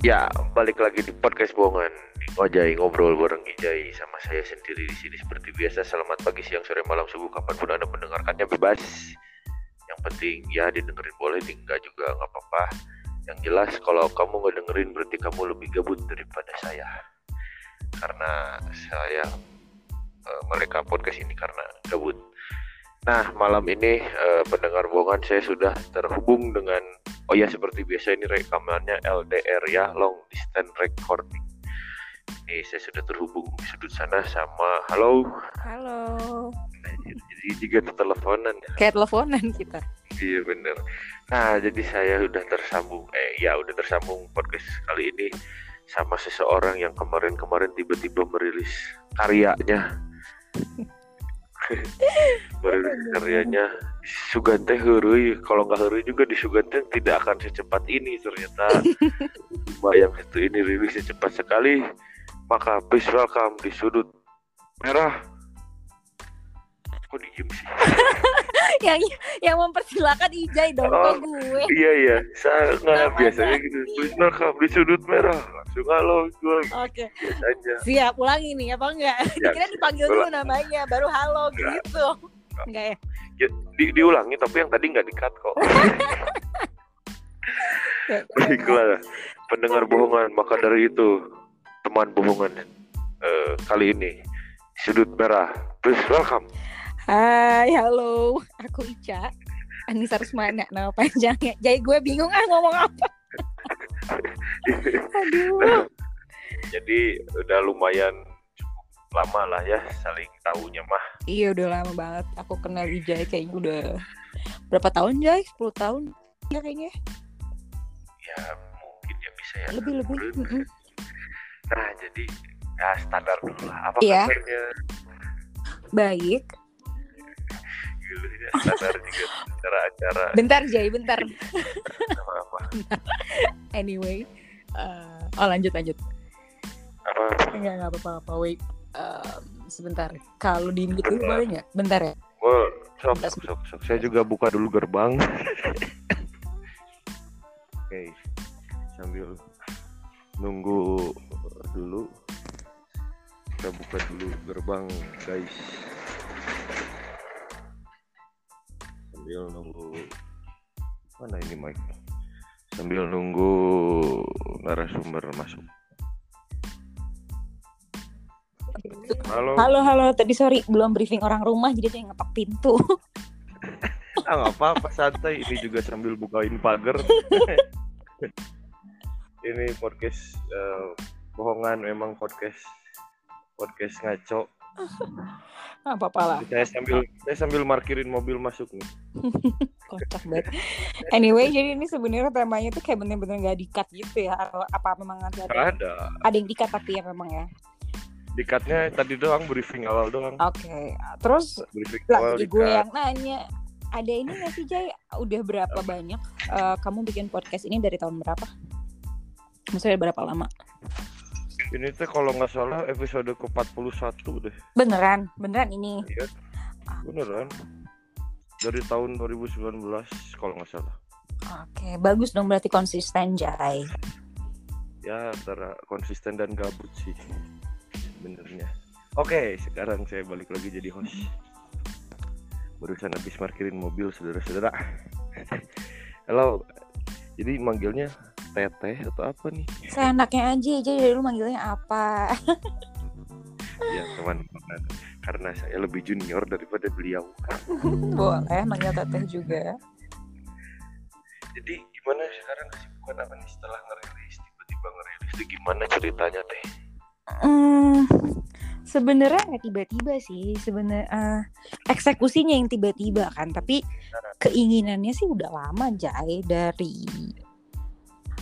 Ya, balik lagi di podcast bohongan. Ojai ngobrol bareng Ijai sama saya sendiri di sini seperti biasa. Selamat pagi, siang, sore, malam, subuh, kapan pun Anda mendengarkannya bebas. Yang penting ya didengerin boleh, enggak juga nggak apa-apa. Yang jelas kalau kamu nggak dengerin berarti kamu lebih gabut daripada saya. Karena saya uh, mereka podcast ini karena gabut. Nah, malam ini uh, pendengar bohongan saya sudah terhubung dengan Oh ya seperti biasa ini rekamannya LDR ya, long distance recording. Ini saya sudah terhubung di sudut sana sama halo. Halo. Jadi juga teleponan ya. Kayak teleponan kita. Iya bener. Nah jadi saya sudah tersambung, eh ya udah tersambung podcast kali ini sama seseorang yang kemarin-kemarin tiba-tiba merilis karyanya baru karyanya Sugante Hurui kalau nggak Hurui juga di Sugante tidak akan secepat ini ternyata. Mbak yang satu ini rilisnya cepat sekali. Maka please welcome di sudut merah kok diem sih. Yang yang mempersilakan Ijai dong oh, gue? iya iya. Saya nggak biasanya gitu. please welcome di sudut merah. Langsung halo gue oke. Okay. biasanya siap ulangi nih apa enggak? Ya, kira dipanggil dulu namanya baru halo enggak. gitu. Enggak ya, ya di, diulangi tapi yang tadi nggak dikat kok. Baiklah pendengar bohongan maka dari itu teman bohongan uh, kali ini sudut merah. Please welcome Hai halo. Aku Ica. Anissa Rusmana nama panjangnya. Jadi gue bingung ah ngomong apa? Aduh. jadi udah lumayan cukup lama lah ya saling tahunya mah. Iya udah lama banget. Aku kenal Ijai kayaknya udah berapa tahun Jai 10 tahun ya kayaknya. Ya mungkin ya bisa ya. Lebih lebih. Mm -hmm. nah jadi ya standar dulu lah. Apa iya. kabarnya? Baik Gila, ya, standar juga acara-acara bentar Jai bentar. Apa apa anyway uh, oh lanjut lanjut. Apa? Enggak enggak apa apa wait. Um, sebentar. Kalau di mute dulu boleh nggak? Bentar ya. Oh, sok, sok, sok, sok. saya juga buka dulu gerbang. Oke. Okay. sambil nunggu dulu. Kita buka dulu gerbang guys sambil nunggu mana ini Mike? Sambil nunggu narasumber masuk. Halo. Halo halo. Tadi sorry belum briefing orang rumah jadi saya ngetok pintu. Ah nggak apa-apa santai. Ini juga sambil bukain pagar. Ini podcast uh, bohongan memang podcast podcast ngaco apa apa lah. Saya sambil saya sambil markirin mobil masuk nih. Kocak banget. Anyway jadi ini sebenarnya temanya tuh kayak bener-bener gak dikat gitu ya apa memang ada? Ada. Ada yang dikat tapi ya memang ya? Dikatnya tadi doang briefing awal doang. Oke okay. terus briefing awal lagi gue yang nanya ada ini nggak sih Jay? Udah berapa banyak uh, kamu bikin podcast ini dari tahun berapa? Maksudnya berapa lama ini tuh kalau nggak salah episode ke 41 deh. Beneran, beneran ini. Iya. Beneran. Dari tahun 2019 kalau nggak salah. Oke, bagus dong berarti konsisten Jai. Ya antara konsisten dan gabut sih benernya. Oke, sekarang saya balik lagi jadi host. Barusan habis parkirin mobil saudara-saudara. Halo. Jadi manggilnya teteh atau apa nih? Saya anaknya aja, jadi lu manggilnya apa? ya teman karena saya lebih junior daripada beliau. Boleh manggil teteh juga. Jadi gimana sekarang kesibukan apa nih setelah ngerilis tiba-tiba ngerilis itu gimana ceritanya teh? Hmm, sebenarnya tiba-tiba sih sebenarnya uh, eksekusinya yang tiba-tiba kan tapi keinginannya sih udah lama jai dari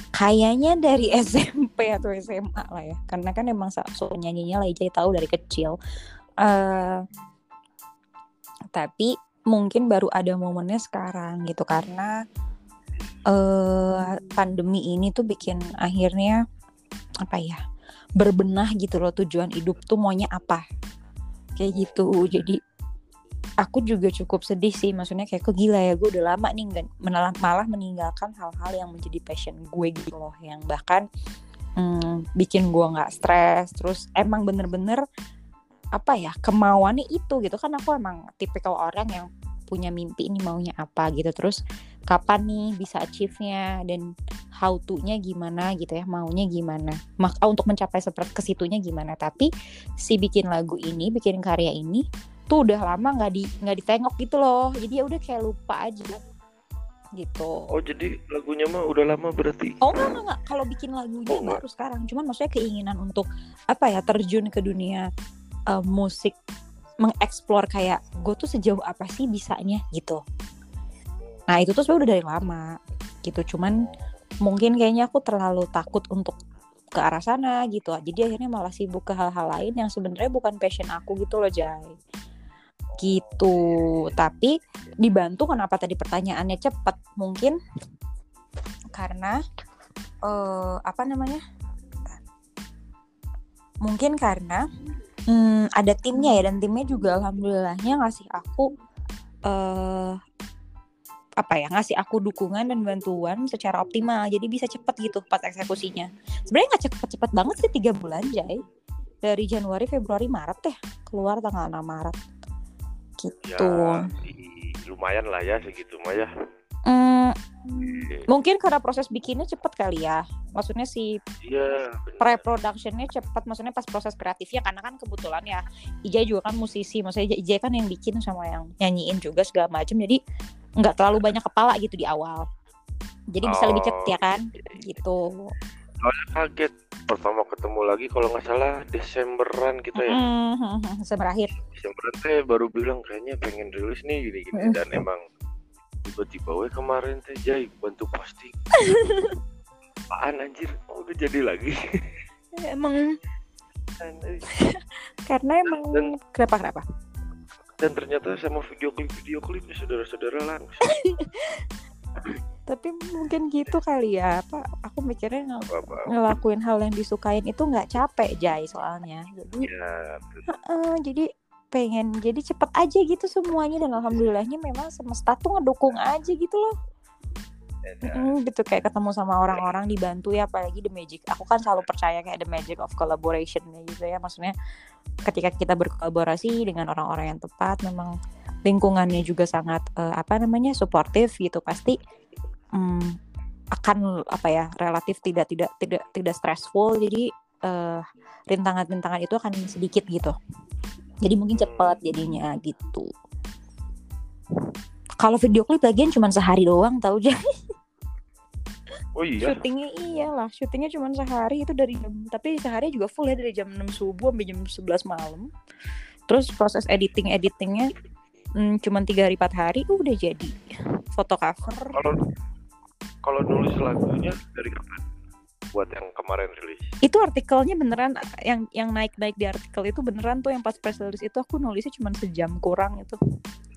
kayaknya dari SMP atau SMA lah ya karena kan emang so nyanyinya lah jadi tahu dari kecil. Uh, tapi mungkin baru ada momennya sekarang gitu karena uh, pandemi ini tuh bikin akhirnya apa ya berbenah gitu loh tujuan hidup tuh maunya apa. Kayak gitu jadi aku juga cukup sedih sih maksudnya kayak kok gila ya gue udah lama nih nggak malah meninggalkan hal-hal yang menjadi passion gue gitu loh yang bahkan mm, bikin gue nggak stres. Terus emang bener-bener apa ya kemauannya itu gitu. Kan aku emang tipikal orang yang punya mimpi ini maunya apa gitu. Terus kapan nih bisa achieve-nya dan how to-nya gimana gitu ya maunya gimana. Maka untuk mencapai seperti ke situnya gimana. Tapi si bikin lagu ini bikin karya ini tuh udah lama nggak di nggak ditengok gitu loh. Jadi ya udah kayak lupa aja gitu. Oh jadi lagunya mah udah lama berarti? Oh enggak enggak, enggak. kalau bikin lagunya oh, baru sekarang. Cuman maksudnya keinginan untuk apa ya terjun ke dunia uh, musik mengeksplor kayak gue tuh sejauh apa sih bisanya? Gitu. Nah itu tuh sebenarnya udah dari lama gitu. Cuman mungkin kayaknya aku terlalu takut untuk ke arah sana gitu. Jadi akhirnya malah sibuk ke hal-hal lain yang sebenarnya bukan passion aku gitu loh Jai. Gitu. Tapi dibantu kenapa tadi pertanyaannya cepat mungkin karena uh, apa namanya? Mungkin karena hmm, ada timnya ya dan timnya juga alhamdulillahnya ngasih aku uh, apa ya ngasih aku dukungan dan bantuan secara optimal. Jadi bisa cepet gitu pas eksekusinya. Sebenarnya nggak cepet-cepet banget sih tiga bulan Jay dari Januari Februari Maret ya keluar tanggal 6 Maret. Gitu. Ya, lumayan lah ya segitu mah ya Hmm, mungkin karena proses bikinnya cepet kali ya. Maksudnya si yeah, pre-productionnya cepet. Maksudnya pas proses kreatifnya karena kan kebetulan ya Ijay juga kan musisi. Maksudnya Ijay kan yang bikin sama yang nyanyiin juga segala macam. Jadi nggak terlalu banyak kepala gitu di awal. Jadi bisa lebih cepet ya kan, gitu. Soalnya kaget pertama ketemu lagi kalau nggak salah Desemberan kita ya. Mm-hmm. Desember akhir. Desemberan teh baru bilang kayaknya pengen rilis nih gini-gini mm-hmm. dan emang tiba-tiba we kemarin teh Jai bantu posting. Apaan anjir? Oh, udah jadi lagi? Emang karena emang dan, kenapa kenapa? Dan ternyata sama video klip video klipnya saudara-saudara langsung. Tapi mungkin gitu kali ya apa aku mikirnya ng ngelakuin hal yang disukain itu nggak capek Jai soalnya. Jadi ya, uh, jadi pengen jadi cepet aja gitu semuanya. Dan alhamdulillahnya memang semesta tuh ngedukung aja gitu loh. Mm, gitu kayak ketemu sama orang-orang dibantu ya apalagi the magic. Aku kan selalu percaya kayak the magic of collaboration gitu ya. Maksudnya ketika kita berkolaborasi dengan orang-orang yang tepat memang lingkungannya juga sangat uh, apa namanya suportif gitu. Pasti um, akan apa ya relatif tidak tidak tidak tidak stressful. Jadi uh, rintangan-rintangan itu akan sedikit gitu jadi mungkin cepat jadinya gitu kalau video klip bagian cuma sehari doang tahu jadi Oh iya. Syutingnya iyalah, syutingnya cuma sehari itu dari jam tapi sehari juga full ya dari jam 6 subuh sampai jam 11 malam. Terus proses editing editingnya hmm, cuma tiga hari empat hari udah jadi foto cover. Kalau kalau nulis lagunya dari kapan? Buat yang kemarin rilis. Itu artikelnya beneran yang yang naik naik di artikel itu beneran tuh yang pas press release itu aku nulisnya cuma sejam kurang itu.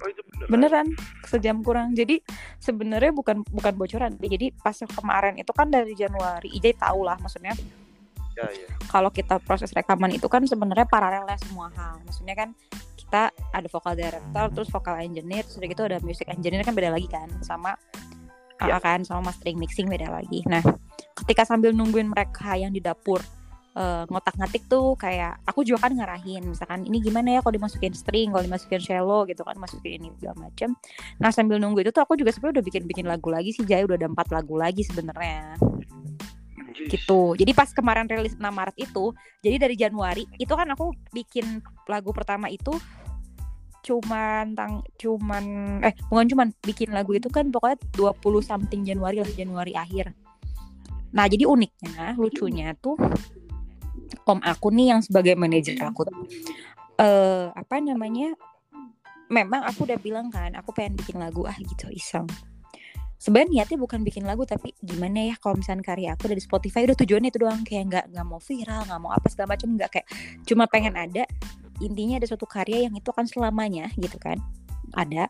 Oh itu beneran? Beneran sejam kurang. Jadi sebenarnya bukan bukan bocoran jadi pas kemarin itu kan dari Januari. Ijay tahu lah maksudnya. Ya, ya. kalau kita proses rekaman itu kan sebenarnya paralel semua hal. Maksudnya kan kita ada vokal director terus vokal engineer terus gitu ada music engineer kan beda lagi kan. Sama ya. kan sama mastering mixing beda lagi. Nah ketika sambil nungguin mereka yang di dapur uh, ngotak-ngatik tuh kayak aku juga kan ngarahin misalkan ini gimana ya kalau dimasukin string kalau dimasukin cello gitu kan masukin ini segala macam nah sambil nunggu itu tuh aku juga sebenarnya udah bikin-bikin lagu lagi sih Jaya udah ada empat lagu lagi sebenarnya. Gitu. Jadi pas kemarin rilis 6 Maret itu jadi dari Januari itu kan aku bikin lagu pertama itu cuman tang cuman eh bukan cuman bikin lagu itu kan pokoknya 20 something Januari lah Januari akhir. Nah, jadi uniknya, lucunya tuh om aku nih yang sebagai manajer aku eh uh, apa namanya? Memang aku udah bilang kan, aku pengen bikin lagu ah gitu iseng. Sebenarnya niatnya bukan bikin lagu tapi gimana ya kalau misalnya karya aku dari Spotify udah tujuannya itu doang kayak nggak nggak mau viral nggak mau apa segala macam nggak kayak cuma pengen ada intinya ada suatu karya yang itu akan selamanya gitu kan ada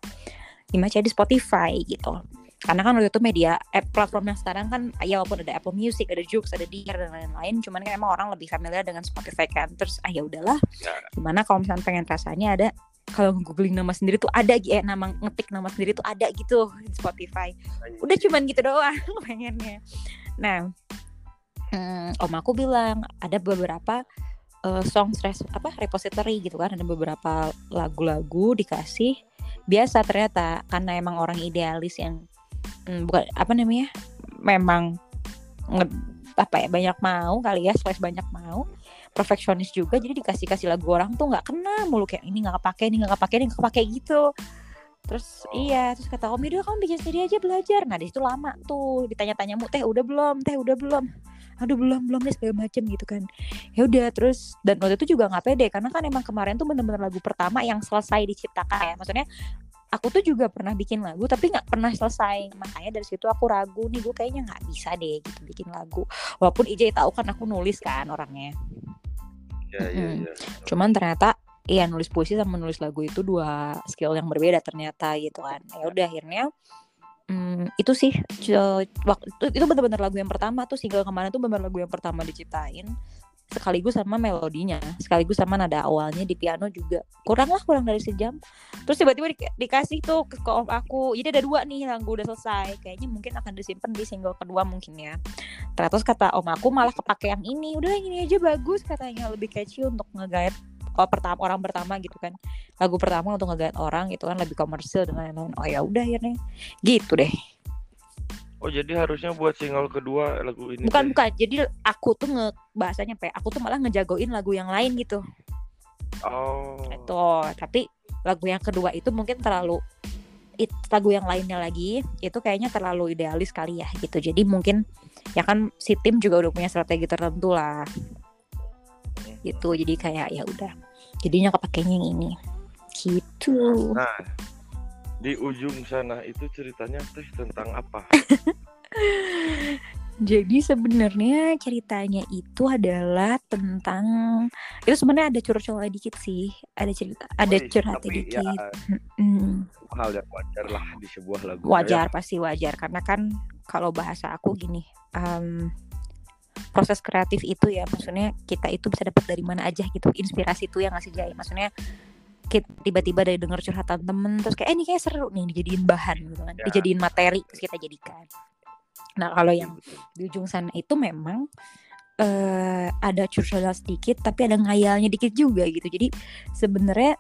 dibaca di Spotify gitu karena kan waktu itu media app platform yang sekarang kan ya walaupun ada Apple Music ada Joox ada Deezer dan lain-lain cuman kan emang orang lebih familiar dengan Spotify kan. Terus ah ya udahlah. Ya. gimana kalau misalnya pengen rasanya ada kalau googling nama sendiri tuh ada eh nama ngetik nama sendiri tuh ada gitu di Spotify. Udah cuman gitu doang pengennya. Nah hmm, om aku bilang ada beberapa uh, songs res, apa repository gitu kan. Ada beberapa lagu-lagu dikasih. Biasa ternyata karena emang orang idealis yang hmm, bukan apa namanya memang nge, apa ya banyak mau kali ya slash banyak mau. Perfeksionis juga jadi dikasih kasih lagu orang tuh nggak kena mulu kayak ini nggak kepake ini nggak kepake ini nggak kepake gitu. Terus iya terus kata om udah kamu bikin sendiri aja belajar. Nah di situ lama tuh ditanya-tanya mu teh udah belum? Teh udah belum? Aduh belum belum deh segala macem gitu kan. Ya udah terus dan waktu itu juga nggak pede karena kan emang kemarin tuh bener-bener lagu pertama yang selesai diciptakan ya. Maksudnya aku tuh juga pernah bikin lagu tapi nggak pernah selesai. Makanya dari situ aku ragu nih gue kayaknya nggak bisa deh gitu bikin lagu. Walaupun IJ tahu kan aku nulis kan orangnya. Ya, ya, ya. cuman ternyata Iya nulis puisi sama nulis lagu itu dua skill yang berbeda ternyata gitu kan. Ya udah akhirnya Hmm, itu sih waktu itu, benar-benar lagu yang pertama tuh single kemarin tuh benar lagu yang pertama diciptain sekaligus sama melodinya sekaligus sama nada awalnya di piano juga. Kurang lah kurang dari sejam. Terus tiba-tiba di, dikasih tuh ke, ke aku jadi ada dua nih lagu udah selesai. Kayaknya mungkin akan disimpan di single kedua mungkin ya. Terus kata om aku malah kepake yang ini. Udah yang ini aja bagus katanya. Lebih catchy untuk ngegait kalau pertama orang pertama gitu kan. Lagu pertama untuk ngegait orang gitu kan. Lebih komersil dan lain-lain. Oh ya udah akhirnya. Gitu deh Oh jadi harusnya buat single kedua lagu ini Bukan deh. bukan. Jadi aku tuh nge bahasanya apa ya, Aku tuh malah ngejagoin lagu yang lain gitu. Oh. Itu Tapi lagu yang kedua itu mungkin terlalu it, lagu yang lainnya lagi itu kayaknya terlalu idealis kali ya gitu. Jadi mungkin ya kan si tim juga udah punya strategi tertentu lah. Gitu. Jadi kayak ya udah. Jadinya kepakainya yang ini. Gitu. Nah di ujung sana itu ceritanya teh tentang apa? Jadi sebenarnya ceritanya itu adalah tentang itu sebenarnya ada curcol dikit sih. Ada cerita ada curhat ya, dikit. ya, hal yang wajar lah di sebuah lagu wajar ya. pasti wajar. Karena kan kalau bahasa aku gini um, proses kreatif itu ya. Maksudnya kita itu bisa dapat dari mana aja gitu. Inspirasi itu yang ngasih jaya maksudnya tiba-tiba dari dengar curhatan temen terus kayak eh ini kayak seru nih dijadiin bahan gitu kan. Ya. dijadiin materi terus kita jadikan. Nah kalau yang di ujung sana itu memang uh, ada curcol sedikit tapi ada ngayalnya dikit juga gitu. Jadi sebenarnya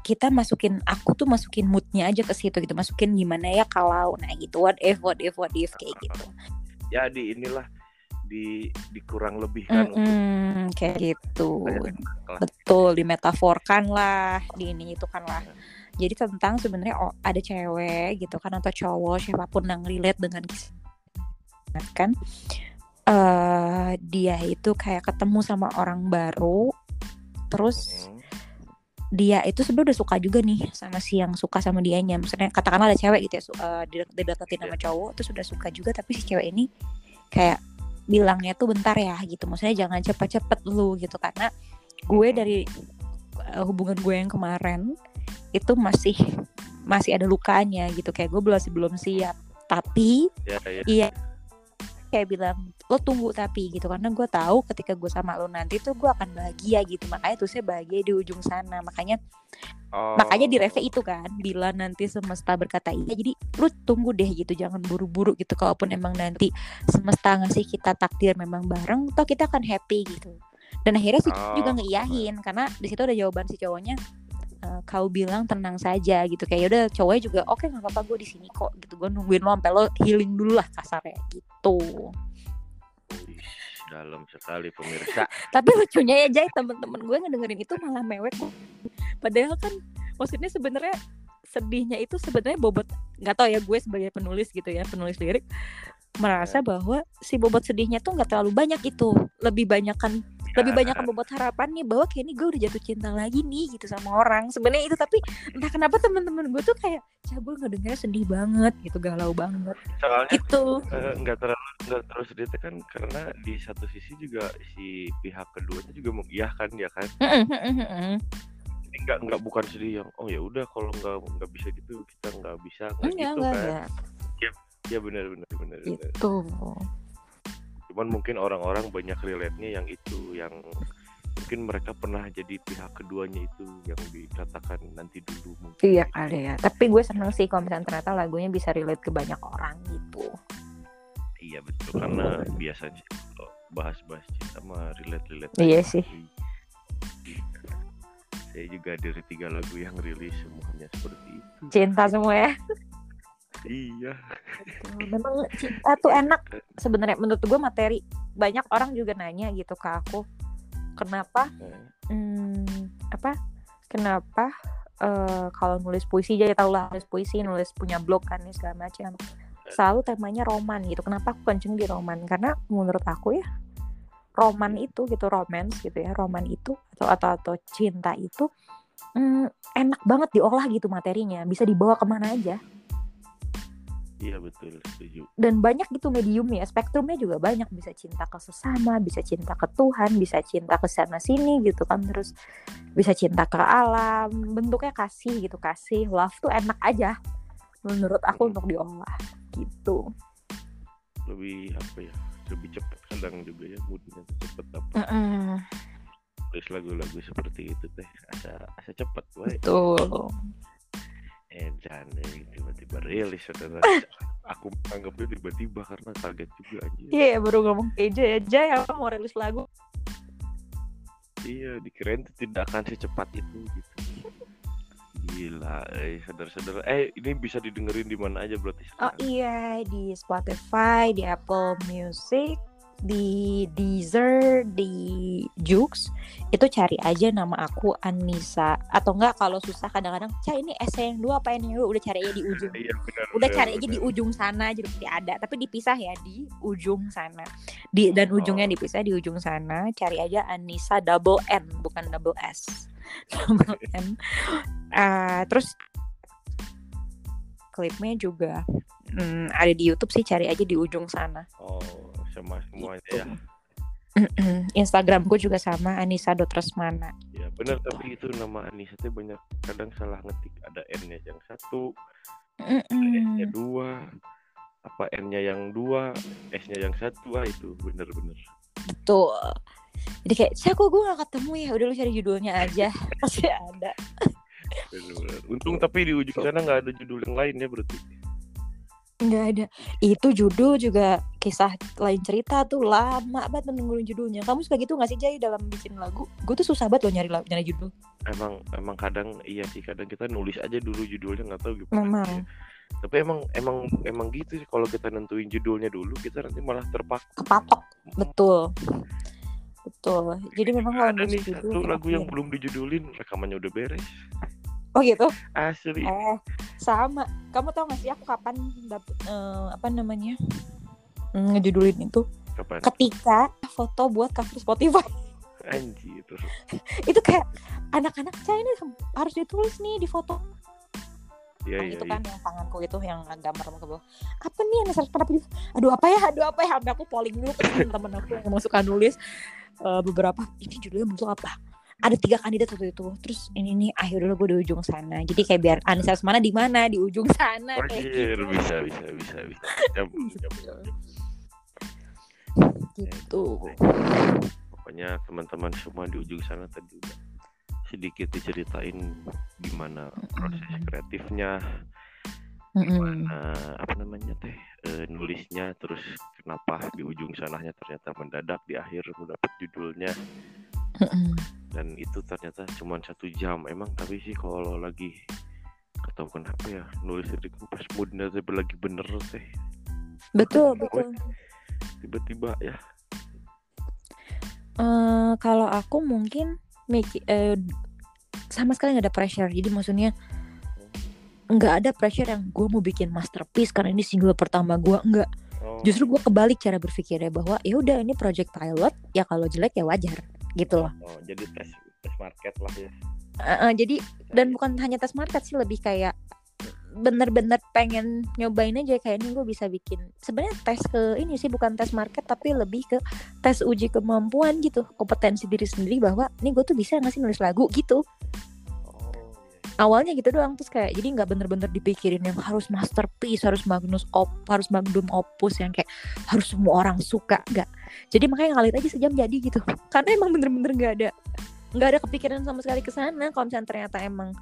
kita masukin aku tuh masukin moodnya aja ke situ gitu. Masukin gimana ya kalau nah gitu what if what if what if kayak gitu. Ya di inilah di dikurang lebihkan mm -hmm, untuk kayak gitu. betul dimetaforkan lah di ini itu kan lah. Jadi tentang sebenarnya oh, ada cewek gitu kan atau cowok siapa pun yang relate dengan kan uh, dia itu kayak ketemu sama orang baru terus mm. dia itu sebenarnya udah suka juga nih sama si yang suka sama dianya. Misalnya katakanlah ada cewek gitu ya uh, dideketin sama iya. cowok terus udah suka juga tapi si cewek ini kayak bilangnya tuh bentar ya gitu. Maksudnya jangan cepet-cepet lu gitu. Karena gue dari uh, hubungan gue yang kemarin itu masih masih ada lukanya gitu. Kayak gue masih belum siap. Tapi ya, ya. iya kayak bilang lo tunggu tapi gitu. Karena gue tahu ketika gue sama lo nanti tuh gue akan bahagia gitu. Makanya tuh saya bahagia di ujung sana. Makanya oh. makanya di reve itu kan bila nanti semesta berkata iya jadi lu tunggu deh gitu. Jangan buru-buru gitu. Kalaupun emang nanti semesta ngasih kita takdir memang bareng toh kita akan happy gitu. Dan akhirnya si oh. juga ngeiyahin. karena di situ ada jawaban si cowoknya uh, kau bilang tenang saja gitu. Kayak udah cowoknya juga oke okay, nggak apa-apa gue di sini kok gitu. Gue nungguin lo sampai lo healing dulu lah kasarnya gitu. Dalam sekali pemirsa. Tapi lucunya ya Jay temen-temen gue ngedengerin itu malah mewek. Padahal kan maksudnya sebenarnya sedihnya itu sebenarnya bobot nggak tau ya gue sebagai penulis gitu ya penulis lirik merasa ya. bahwa si bobot sedihnya tuh nggak terlalu banyak itu. Lebih banyak kan lebih banyak membuat harapan nih bahwa kayak ini gue udah jatuh cinta lagi nih gitu sama orang sebenarnya itu. Tapi entah kenapa teman-teman gue tuh kayak cabul ngedengarnya sedih banget gitu galau banget soalnya itu eh, nggak uh, terlalu nggak terlalu sedih kan karena di satu sisi juga si pihak keduanya juga mengiyakan ya kan? Jadi nggak nggak bukan sedih yang oh ya udah kalau nggak nggak bisa gitu kita nggak bisa nggak gitu enggak, kan. enggak. ya ya benar benar benar itu benar cuman mungkin orang-orang banyak relate-nya yang itu yang mungkin mereka pernah jadi pihak keduanya itu yang dikatakan nanti dulu mungkin. Iya kali ya. Tapi gue seneng sih kalau misalnya ternyata lagunya bisa relate ke banyak orang gitu. Iya betul. Karena biasanya bahas-bahas cinta mah relate-relate Iya sih. saya juga dari tiga lagu yang rilis semuanya seperti itu. Cinta semua ya. Iya. Memang cinta tuh enak. Sebenarnya menurut gue materi. Banyak orang juga nanya gitu ke aku. Kenapa Eh, hmm, apa kenapa eh, kalau nulis puisi jadi tau lah nulis puisi nulis punya blog kan nih segala macam selalu temanya roman gitu. Kenapa aku kenceng di roman? Karena menurut aku ya roman itu gitu romance gitu ya roman itu atau atau atau cinta itu hmm, enak banget diolah gitu materinya. Bisa dibawa ke mana aja iya betul setuju. Dan banyak gitu mediumnya spektrumnya juga banyak. Bisa cinta ke sesama bisa cinta ke Tuhan bisa cinta ke sana sini gitu kan. Terus bisa cinta ke alam. Bentuknya kasih gitu kasih love tuh enak aja menurut aku untuk diolah gitu. Lebih apa ya lebih cepat kadang juga ya moodnya tuh cepet apa. Mm-mm, tulis lagu-lagu seperti itu teh asa asa cepet wae betul eh jangan eh, tiba-tiba rilis saudara aku anggapnya tiba-tiba karena kaget juga anjir. Iya baru ngomong ke Jay aja ya mau rilis lagu? Iya dikirain tidak akan secepat itu gitu. Gila eh saudara-saudara. Eh ini bisa didengerin di mana aja berarti oh sekarang? iya di Spotify di Apple Music di Deezer, di Joox itu cari aja nama aku Anissa. Atau enggak kalau susah kadang-kadang cah ini essay yang dua apa yang dua udah cari aja di ujung. Iya benar udah cari aja di ujung sana aja pasti ada. Tapi dipisah ya di ujung sana. Di dan ujungnya Oh. dipisah di ujung sana. Cari aja Anissa double N bukan double S. Double N. Ah, terus klipnya juga mm, ada di YouTube sih cari aja di ujung sana. Oh sama semuanya Gitu. ya Instagramku juga sama Anissa.resmana ya benar tapi itu nama Anissa teh banyak kadang salah ngetik ada N-nya yang satu ada S-nya dua apa N-nya yang dua S-nya yang satu ah itu bener-bener Betul. Jadi kayak, saya kok gue gak ketemu ya? Udah lu cari judulnya aja. Pasti ada. bener-bener untung tapi di ujung sana nggak ada judul yang lain ya berarti Nggak ada. Itu judul juga kisah lain cerita tuh lama banget nungguin judulnya. Kamu suka gitu gak sih Jay dalam bikin lagu? Gue tuh susah banget loh nyari la- nyari judul. emang emang kadang iya sih kadang kita nulis aja dulu judulnya nggak tahu gimana Memang. ya. tapi emang emang emang gitu sih kalau kita nentuin judulnya dulu kita nanti malah terpaku Kepatok. Betul. Betul. Jadi memang kalau ada nih judul satu lagu yang terakhir. belum dijudulin rekamannya udah beres Oh gitu? asli Eh, sama. Kamu tau gak sih aku kapan dapet eh, apa namanya? Ngejudulin itu kapan ketika foto buat cover Spotify. anjir. Itu kayak anak-anak Cah ini harus ditulis nih di foto. Iya yang iya itu iya. kan yang tanganku itu yang gambar ke bawah apa nih yang kenapa di aduh apa ya aduh apa ya? Sampai aku polling dulu ke teman aku yang emang suka nulis eh, beberapa ini judulnya bentuk apa? Ada tiga kandidat waktu itu. Terus ini nih akhirnya gue di ujung sana. Jadi kayak biar Anissa mana di mana? Di ujung sana kayak Anjir, gitu. bisa bisa bisa bisa. Nyambung, nyambung, nyambung. Gitu. Pokoknya teman-teman semua di ujung sana tadi udah sedikit diceritain gimana proses kreatifnya gimana apa namanya teh eh, nulisnya terus kenapa di ujung sananya ternyata mendadak di akhir mendapat judulnya. Dan itu ternyata cuma satu jam. Emang tapi sih kalau lagi atau kenapa ya nulis lirik pas moodnya teh lagi bener teh. Betul betul tiba-tiba ya? Eh, kalau aku mungkin miki- eh, sama sekali nggak ada pressure. Jadi maksudnya nggak ada pressure yang gue mau bikin masterpiece karena ini single pertama gue nggak. Oh, justru gue kebalik cara berpikirnya bahwa ya udah ini project pilot ya kalau jelek ya wajar gitu loh. Oh, jadi tes tes market lah ya. Eh, eh, jadi dan bukan hanya tes market sih lebih kayak bener-bener pengen nyobain aja kayak ini gue bisa bikin. Sebenarnya tes ke ini sih bukan tes market tapi lebih ke tes uji kemampuan gitu. Kompetensi diri sendiri bahwa ini gue tuh bisa nggak sih nulis lagu? Gitu. Oh. Awalnya gitu doang terus kayak jadi nggak bener-bener dipikirin yang harus masterpiece harus magnus op harus magnum opus yang kayak harus semua orang suka nggak. Jadi makanya ngalir aja sejam jadi gitu. Karena emang bener-bener nggak ada nggak ada kepikiran sama sekali ke sana. Kalau misalnya ternyata emang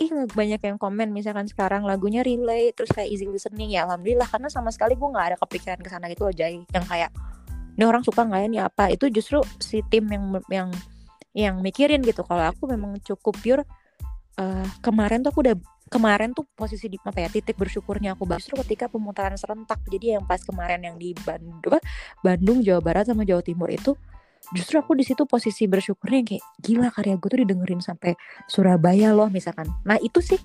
ih banyak yang komen misalkan sekarang lagunya relate terus kayak easy listening ya alhamdulillah karena sama sekali gue nggak ada kepikiran ke sana gitu loh Jay yang kayak ini orang suka nggak ya ini apa? Itu justru si tim yang yang yang mikirin gitu. Kalau aku memang cukup pure uh, kemarin tuh aku udah kemarin tuh posisi di apa ya titik bersyukurnya aku. Justru ketika pemutaran serentak jadi yang pas kemarin yang di Bandung Bandung Jawa Barat sama Jawa Timur itu justru aku di situ posisi bersyukurnya kayak gila karya gue tuh didengerin sampai Surabaya loh misalkan. Nah itu sih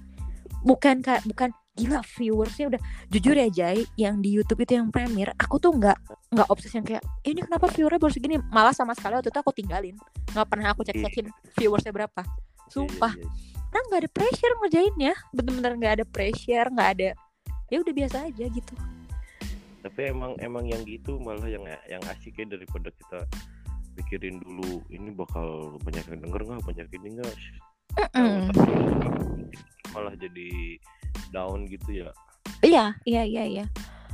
bukan kak bukan gila viewersnya udah. Jujur ya Jai yang di YouTube itu yang premier aku tuh nggak nggak obses yang kayak eh, ini kenapa viewernya baru segini? Malah sama sekali waktu itu aku tinggalin. Nggak pernah aku cek cekin iya. viewersnya berapa. Iya, sumpah karena nggak ada pressure ngerjainnya bener-bener nggak ada pressure nggak ada ya udah biasa aja gitu. Tapi emang emang yang gitu malah yang yang asik ya daripada kita pikirin dulu ini bakal banyak yang denger nggak banyak ini nggak? Mm malah jadi down gitu ya. Iya iya iya iya.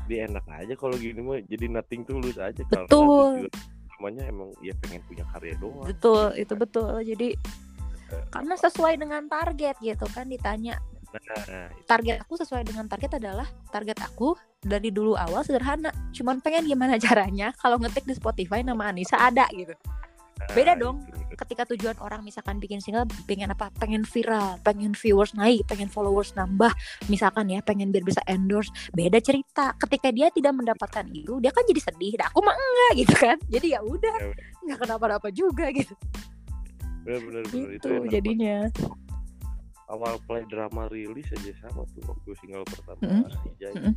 Dia enak aja kalau gini mah jadi nothing tulus aja betul. namanya emang ya pengen punya karya doang. Betul itu betul. Jadi karena sesuai dengan target gitu kan ditanya. Nah, target aku sesuai dengan target adalah target aku dari dulu awal sederhana. Cuman pengen gimana caranya kalau ngetik di Spotify nama Anissa ada gitu. Nah, beda dong ketika tujuan orang misalkan bikin single pengen apa? Pengen viral pengen viewers naik pengen followers nambah. Misalkan ya pengen biar bisa endorse. Beda cerita ketika dia tidak mendapatkan itu dia kan jadi sedih. Nah, aku mah enggak gitu kan. Jadi ya udah ya, nggak kenapa-napa juga gitu. Benar-benar itu, itu jadinya. Awal play drama rilis aja sama tuh waktu single pertama mm -hmm. mm -hmm.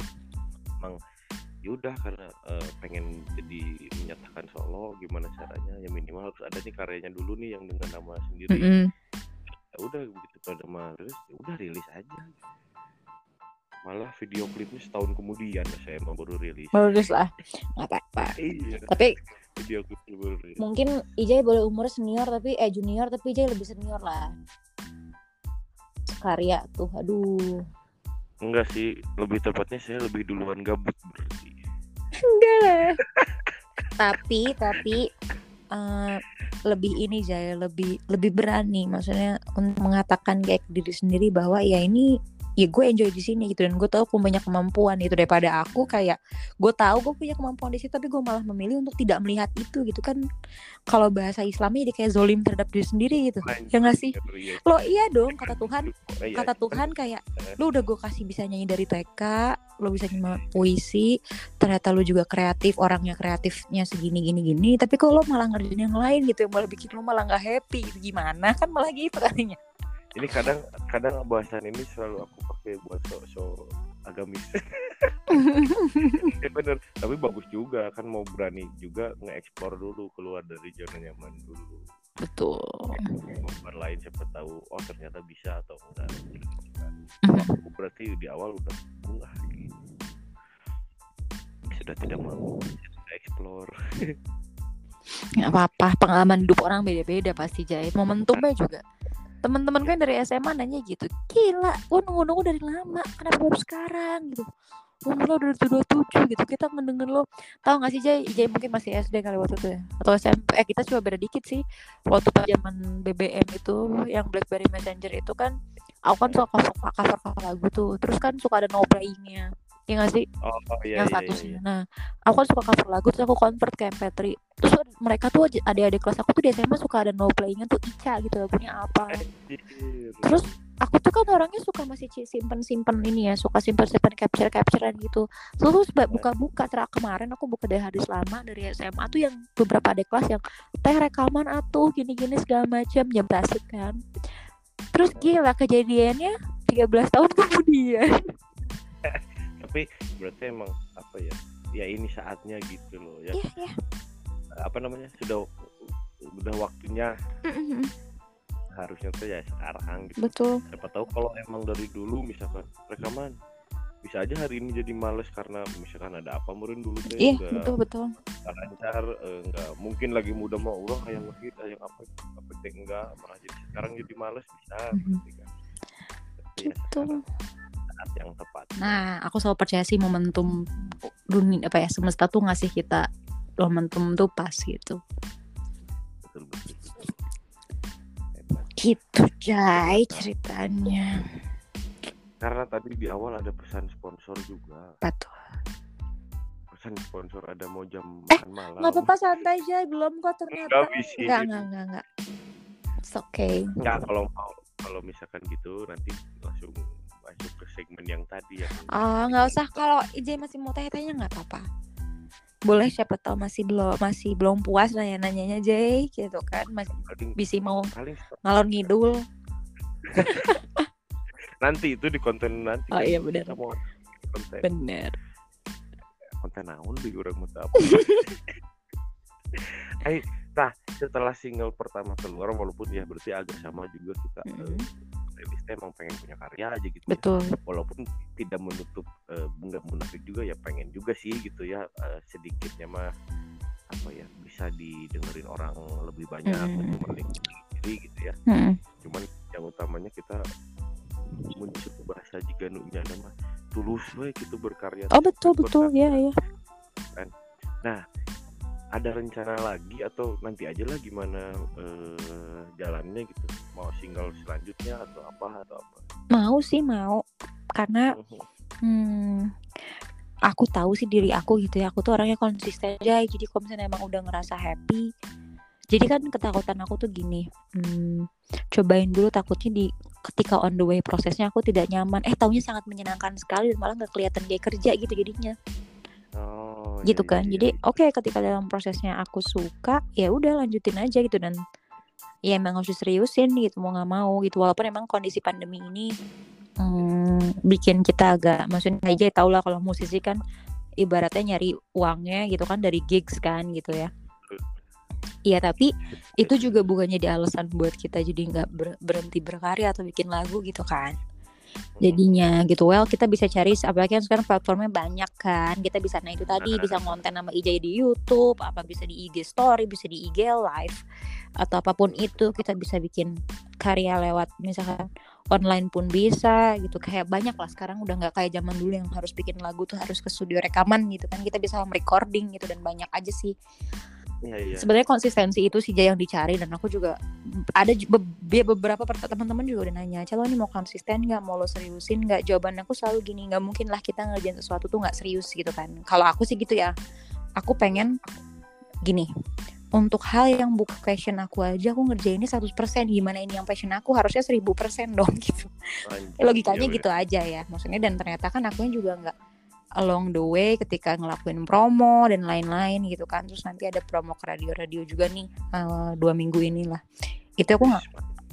Emang yaudah karena uh, pengen jadi menyatakan solo gimana caranya ya minimal harus ada nih karyanya dulu nih yang dengan nama sendiri. Mm -hmm. ya udah begitu pada rilis ya udah rilis aja. Malah video klipnya setahun kemudian saya mau baru rilis. Baru rilis lah. Nggak apa-apa. Iya. tapi video klip baru rilis. mungkin Ijay boleh umur senior tapi eh junior tapi Ijay lebih senior lah. Karya tuh aduh enggak sih lebih tepatnya saya lebih duluan gabut berarti enggak tapi tapi uh, lebih ini Jaya lebih lebih berani. Maksudnya untuk mengatakan kayak diri sendiri bahwa ya ini ya gue enjoy di sini gitu dan gue tahu aku punya kemampuan itu daripada aku kayak gue tahu gue punya kemampuan di situ tapi gue malah memilih untuk tidak melihat itu gitu kan. Kalau bahasa Islamnya jadi kayak zolim terhadap diri sendiri gitu ya nggak sih? iya. lo iya dong kata Tuhan oh, iya. kata Tuhan kayak lo udah gue kasih bisa nyanyi dari TK lo bisa nyanyi puisi ternyata lo juga kreatif orangnya kreatifnya segini gini gini tapi kok lo malah ngerjain yang lain gitu yang malah bikin lo malah nggak happy gimana? Kan malah gitu katanya ini kadang kadang bahasan ini selalu aku pakai buat so-so agamis. Ya bener. Tapi bagus juga kan mau berani juga nge-explore dulu keluar dari zona nyaman dulu. Betul. Nomor lain siapa tahu oh ternyata bisa atau enggak. Aku berarti di awal udah enggak gitu. sudah tidak mau explore nggak apa-apa pengalaman hidup orang beda-beda pasti jahit momentumnya juga teman-teman kan dari SMA nanya gitu gila gue nunggu-nunggu dari lama kenapa baru sekarang? Gitu. Umur lo udah dua tujuh gitu kita mendengar lo. Tahu gak sih Jay? Jay mungkin masih SD kali waktu itu ya atau SMP eh kita coba beda dikit sih. Waktu pas zaman BBM itu yang BlackBerry Messenger itu kan aku kan suka cover, cover lagu tuh terus kan suka ada no playingnya Iya gak sih? Oh, oh iya, yang iya, statusnya. Iya, iya. Nah, aku kan suka cover lagu terus aku convert ke MP3. Terus mereka tuh adik-adik kelas aku tuh di SMA suka ada no playingnya tuh Ica gitu lagunya apa. Terus aku tuh kan orangnya suka masih simpen-simpen ini ya, suka simpen-simpen capture-capturean gitu. Terus buka-buka terak kemarin aku buka dari hadis lama dari SMA tuh yang beberapa adik kelas yang teh rekaman atuh gini-gini segala macam jam asik kan. Terus gila kejadiannya 13 tahun kemudian tapi berarti emang apa ya ya ini saatnya gitu loh ya yeah, yeah. apa namanya sudah udah waktunya mm-hmm. harusnya tuh ya sekarang gitu betul siapa tahu kalau emang dari dulu misalkan rekaman bisa aja hari ini jadi males karena misalkan ada apa murin dulu tuh iya yeah, betul betul lancar eh, enggak mungkin lagi muda mau ulang yang ngehit yang apa apa enggak malah jadi sekarang jadi males bisa mm-hmm. kan. gitu ya, saat yang tepat. Nah, aku selalu percaya sih momentum dunia apa ya semesta tuh ngasih kita momentum tuh pas gitu. Betul betul. Gitu, Jai ceritanya. Karena tadi di awal ada pesan sponsor juga. Betul. misalkan sponsor ada mau jam Eh, makan malam nggak apa-apa santai aja belum kok ternyata Nggak bisa. nggak nggak nggak nggak It's okay Nggak, kalau mau kalau misalkan gitu nanti langsung segmen yang tadi ya. Ah nggak usah. Kalau IJ masih mau tanya-tanya nggak apa-apa. Boleh siapa tahu masih belum masih belum puas nanya nanyanya Jay gitu kan. Masih paling bisa mau paling ngalor ngidul. Nanti itu di konten nanti. Oh kan iya benar mau konten. Benar konten naon di orang mau tahu. Eh, nah setelah single pertama keluar walaupun ya berarti agak sama juga kita Mm, playlistnya emang pengen punya karya aja gitu ya. betul. Walaupun tidak menutup eh, nggak munafik juga ya pengen juga sih gitu ya eh, sedikitnya mah apa ya bisa didengerin orang lebih banyak Mm. untuk diri gitu ya. Mm, cuman yang utamanya kita mencoba bahasa jika nunya nama tulus we gitu berkarya oh betul betul. Ya ya ada rencana lagi atau nanti aja lah gimana eh, jalannya gitu? Mau single selanjutnya atau apa atau apa? Mau sih mau. Karena hmm, aku tahu sih diri aku gitu ya. Aku tuh orangnya konsisten aja. Jadi kalau misalnya emang udah ngerasa happy jadi kan ketakutan aku tuh gini hmm, cobain dulu takutnya di ketika on the way prosesnya aku tidak nyaman. Eh taunya sangat menyenangkan sekali dan malah nggak kelihatan kayak kerja gitu jadinya. Oh gitu iya, kan. iya, jadi iya. oke ketika dalam prosesnya aku suka ya udah lanjutin aja gitu. Dan ya emang harus seriusin gitu mau nggak mau gitu. Walaupun emang kondisi pandemi ini hmm, bikin kita agak maksudnya aja tau lah kalau musisi kan ibaratnya nyari uangnya gitu kan dari gigs kan gitu ya. Iya tapi itu juga bukan jadi alasan buat kita jadi nggak ber- berhenti berkarya atau bikin lagu gitu kan jadinya gitu. Well kita bisa cari apalagi kan sekarang platformnya banyak kan. Kita bisa nah itu tadi bisa ngonten nama IJ di YouTube apa bisa di IG story bisa di IG live atau apa pun itu kita bisa bikin karya lewat misalkan online pun bisa gitu. Kayak banyak lah sekarang udah nggak kayak zaman dulu yang harus bikin lagu tuh harus ke studio rekaman gitu kan. Kita bisa recording gitu dan banyak aja sih Iya, iya. sebenarnya konsistensi itu sih yang dicari dan aku juga ada be- be- beberapa teman-teman juga udah nanya calo ini mau konsisten nggak? Mau lo seriusin nggak? Jawaban aku selalu gini nggak mungkin lah kita ngerjain sesuatu tuh nggak serius gitu kan. Kalau aku sih gitu ya aku pengen gini untuk hal yang bukan passion aku aja aku ngerjainnya 100% gimana ini yang passion aku? Harusnya 1000% dong gitu. Logikanya iya, gitu aja ya maksudnya dan ternyata kan akunya juga nggak along the way ketika ngelakuin promo dan lain-lain gitu kan. Terus nanti ada promo ke radio-radio juga nih eh, dua minggu inilah. Itu aku nggak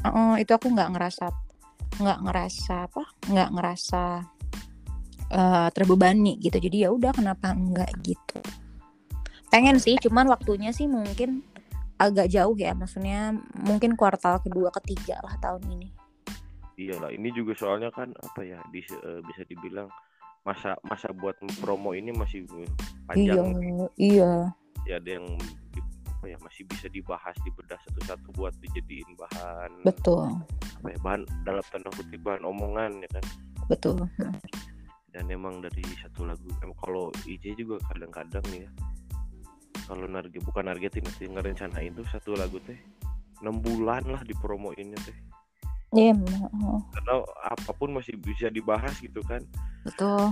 eh, itu aku nggak ngerasa nggak ngerasa apa nggak ngerasa eh, terbebani gitu. Jadi ya udah kenapa enggak gitu? Pengen sih cuman waktunya sih mungkin agak jauh ya. Maksudnya mungkin kuartal kedua ketiga lah tahun ini. Iyalah, ini juga soalnya kan apa ya di, eh, bisa dibilang masa masa buat promo ini masih eh, iya panjang iya. Ya ada yang apa ya masih bisa dibahas dibedah satu-satu buat dijadiin bahan. Betul. Apa ya bahan dalam tanda kutip bahan omongan ya kan? Betul. Dan emang dari satu lagu em, kalau IJ juga kadang-kadang nih ya kalau narget bukan nargetin sih ngerencanain tuh satu lagu teh enam bulan lah dipromoinnya teh Iya, mm, karena apa pun masih bisa dibahas gitu kan betul. Oh,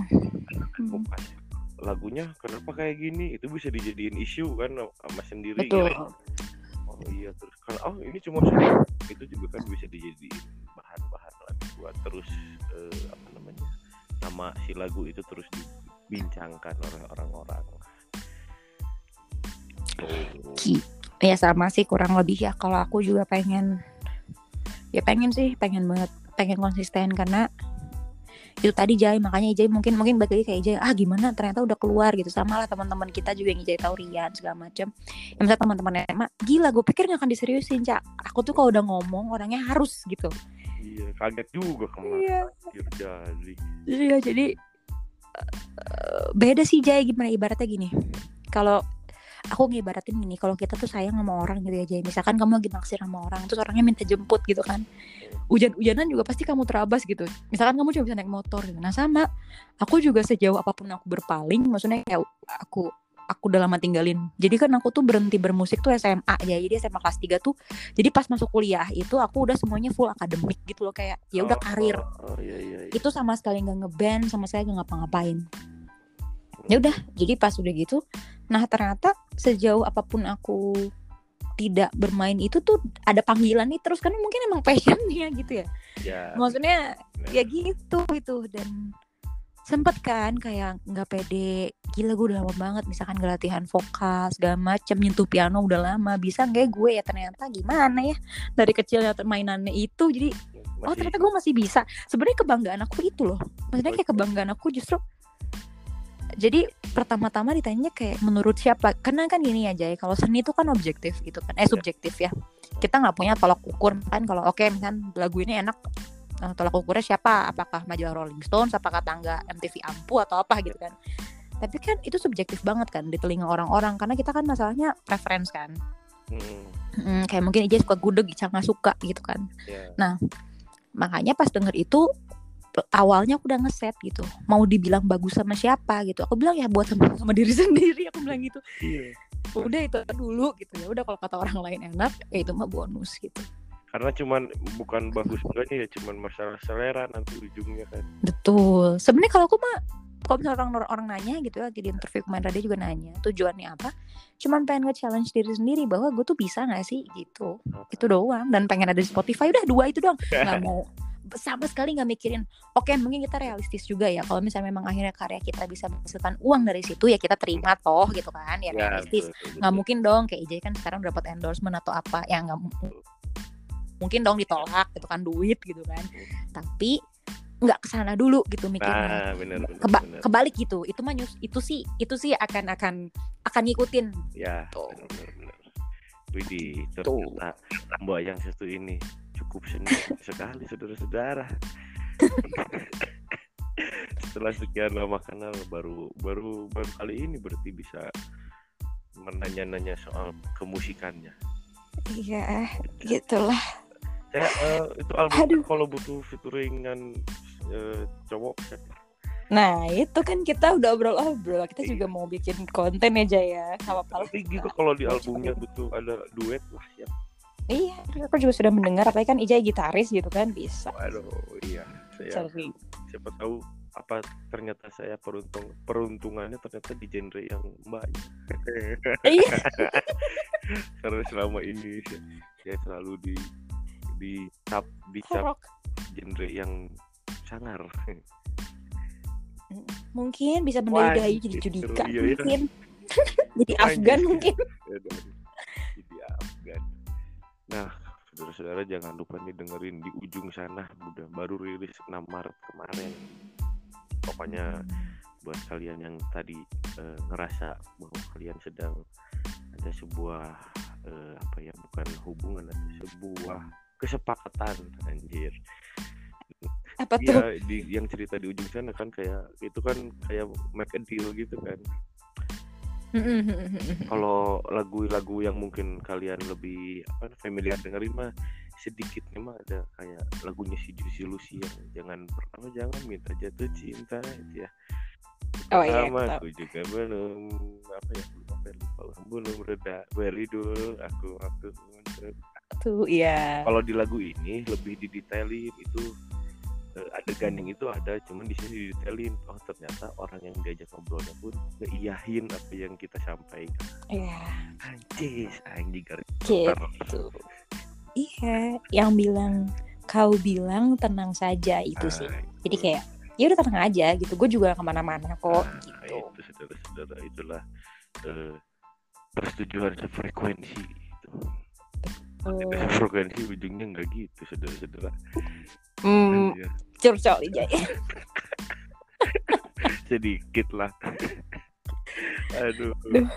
Mm, pas lagunya kenapa kayak gini itu bisa dijadiin isu kan sama sendiri Betul. gitu. oh iya terus kalau oh ini cuma satu itu juga kan bisa dijadiin bahan-bahan lagi buat terus eh, apa namanya nama si lagu itu terus dibincangkan oleh orang-orang Oh, Ki- Ya sama sih kurang lebih ya. Kalau aku juga pengen, ya pengen sih, pengen banget, pengen konsisten karena itu tadi Jai makanya Jai mungkin mungkin balik lagi kayak Jai ah gimana? Ternyata udah keluar gitu. Sama lah teman-teman kita juga yang Jai tahu Rian segala macem. Yang misalnya teman-teman SMA gila gue pikir gak akan diseriusin cak. Aku tuh kalau udah ngomong orangnya harus gitu. Iya kaget juga kemarin iya. jadi Iya jadi eh, beda sih Jay gimana ibaratnya gini. Kalau aku ngibaratin gini, kalau kita tuh sayang sama orang gitu ya Jay. Misalkan kamu lagi naksir sama orang, terus orangnya minta jemput gitu kan. Hujan-hujanan juga pasti kamu terabas gitu. Misalkan kamu cuma bisa naik motor gitu. Nah sama, aku juga sejauh apa pun aku berpaling, maksudnya kayak aku aku udah lama tinggalin. Jadi kan aku tuh berhenti bermusik tuh SMA ya. Jadi SMA kelas 3 tuh. Jadi pas masuk kuliah itu aku udah semuanya full akademik gitu loh kayak ya udah Oh, karir oh, oh, iya iya iya itu sama sekali nggak ngeband sama sekali nggak ngapa-ngapain ya udah jadi pas udah gitu nah ternyata sejauh apa pun aku tidak bermain itu tuh ada panggilan nih terus kan mungkin emang passionnya gitu ya. Ya. Maksudnya ya gitu gitu dan sempet kan kayak nggak pede gila gue udah lama banget misalkan gak latihan vokal segala macem nyentuh piano udah lama bisa nggak gue ya? Ternyata gimana ya dari kecilnya mainannya itu jadi oh Masih- ternyata gue masih bisa. Sebenarnya kebanggaan aku itu loh. Maksudnya kayak kebanggaan aku justru jadi pertama-tama ditanya kayak menurut siapa? Karena kan gini aja ya kalau seni itu kan objektif gitu kan. Eh Iya. subjektif ya. Kita nggak punya tolak ukur kan kalau oke misalkan lagu ini enak eh, tolak ukurnya siapa? Apakah majalah Rolling Stones? Apakah tangga MTV Ampu atau apa? Gitu kan. Tapi kan itu subjektif banget kan di telinga orang-orang. Karena kita kan masalahnya preference kan. Mm, Mm, kayak mungkin Ija suka gudeg Ica nggak suka gitu kan. Ya. makanya pas denger itu awalnya aku udah ngeset gitu mau dibilang bagus sama siapa gitu. Aku bilang ya buat sama, sama diri sendiri. Aku bilang gitu. Iya. udah itu dulu gitu ya. Udah kalau kata orang lain enak ya itu mah bonus gitu. Karena cuman bukan bagus enggaknya ya cuman masalah selera nanti ujungnya kan. Betul. Sebenarnya kalau aku mah kalau misalnya orang orang nanya gitu ya lagi di interview kemarin dia juga nanya tujuannya apa? Cuman pengen nge-challenge diri sendiri bahwa gue tuh bisa gak sih gitu. Itu doang. Dan pengen ada di Spotify udah dua itu doang. Nggak mau sama sekali nggak mikirin. Oke mungkin kita realistis juga ya kalau misalnya memang akhirnya karya kita bisa menghasilkan uang dari situ ya kita terima toh gitu kan ya ya realistis. nggak mungkin dong kayak IJ kan sekarang dapat endorsement atau apa ya nggak mu- mungkin dong ditolak gitu kan duit gitu kan. Tapi nggak ke sana dulu gitu mikirnya. Nah Keba- kebalik gitu. Itu mah nyus- itu sih itu sih akan akan akan ngikutin. Ya Tuh. benar benar benar Widih, ternyata Mbak yang satu ini cukup sekali saudara-saudara. Setelah sekian lama kenal baru baru baru kali ini berarti bisa menanya-nanya soal kemusikannya. iya gitulah Saya eh, itu album Aduh. kalau butuh featuringan eh, cowok saya nah itu kan kita udah obrol-obrol kita Iya. juga mau bikin konten aja ya sama apa tapi gitu kalau di albumnya butuh ada duet lah ya. Iya aku juga sudah mendengar apalagi kan Ijay gitaris gitu kan bisa. Aduh, iya. Saya siapa tahu apa ternyata saya peruntung peruntungannya ternyata di genre yang mbaknya iya. Karena selama ini saya, saya selalu di di cap dicap rock genre yang sangar. Mungkin bisa mendayu Wah, jadi judika Iya, iya. mungkin. Jadi Afgan mungkin. Jadi Afgan nah saudara-saudara jangan lupa nih dengerin di ujung sana. Udah baru rilis 6 Maret kemarin. Pokoknya buat kalian yang tadi eh, ngerasa bahwa kalian sedang ada sebuah eh, apa ya bukan hubungan ada sebuah kesepakatan anjir. Apa tuh? Iya di yang cerita di ujung sana kan kayak itu kan kayak make a deal gitu kan kalau lagu-lagu yang mungkin kalian lebih apa familiar dengerin mah sedikitnya mah ada kayak lagunya si Juicy Lucy yang jangan pertama jangan minta jatuh cinta itu ya Oh iya, tahu. aku juga belum apa ya belum apa ya, lupa lah. belum reda beri dulu aku aku tuh iya kalau di lagu ini lebih didetailin itu adegan yang itu ada cuman di sini didetailin. Oh ternyata orang yang diajak ngobrolnya pun ngeiyahin apa yang kita sampaikan. Iya. Anjis anjing gitu. Iya yang bilang kau bilang tenang saja itu sih. Ah, jadi kayak ya udah tenang aja gitu. Gue juga ke mana-mana kok nah, gitu. itu saudara-saudara itulah eh, persetujuan sefrekuensi gitu. Oh. Sefrekuensi ujungnya nggak gitu saudara-saudara hmm, curcol aja sedikit lah aduh Duh.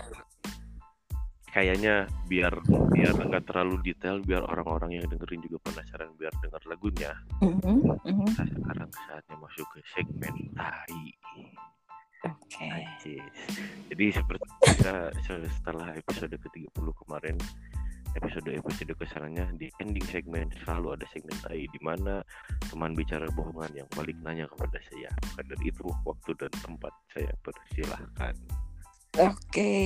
kayaknya biar biar nggak terlalu detail biar orang-orang yang dengerin juga penasaran biar dengar lagunya Mhm, mhm. kita sekarang saatnya masuk ke segmen tai oke Anjis. jadi seperti kita se- setelah episode ke-30 kemarin episode-episode kesannya di ending segmen selalu ada segmen tai di mana teman bicara bohongan yang balik nanya kepada saya maka dari itu waktu dan tempat saya persilahkan Oke,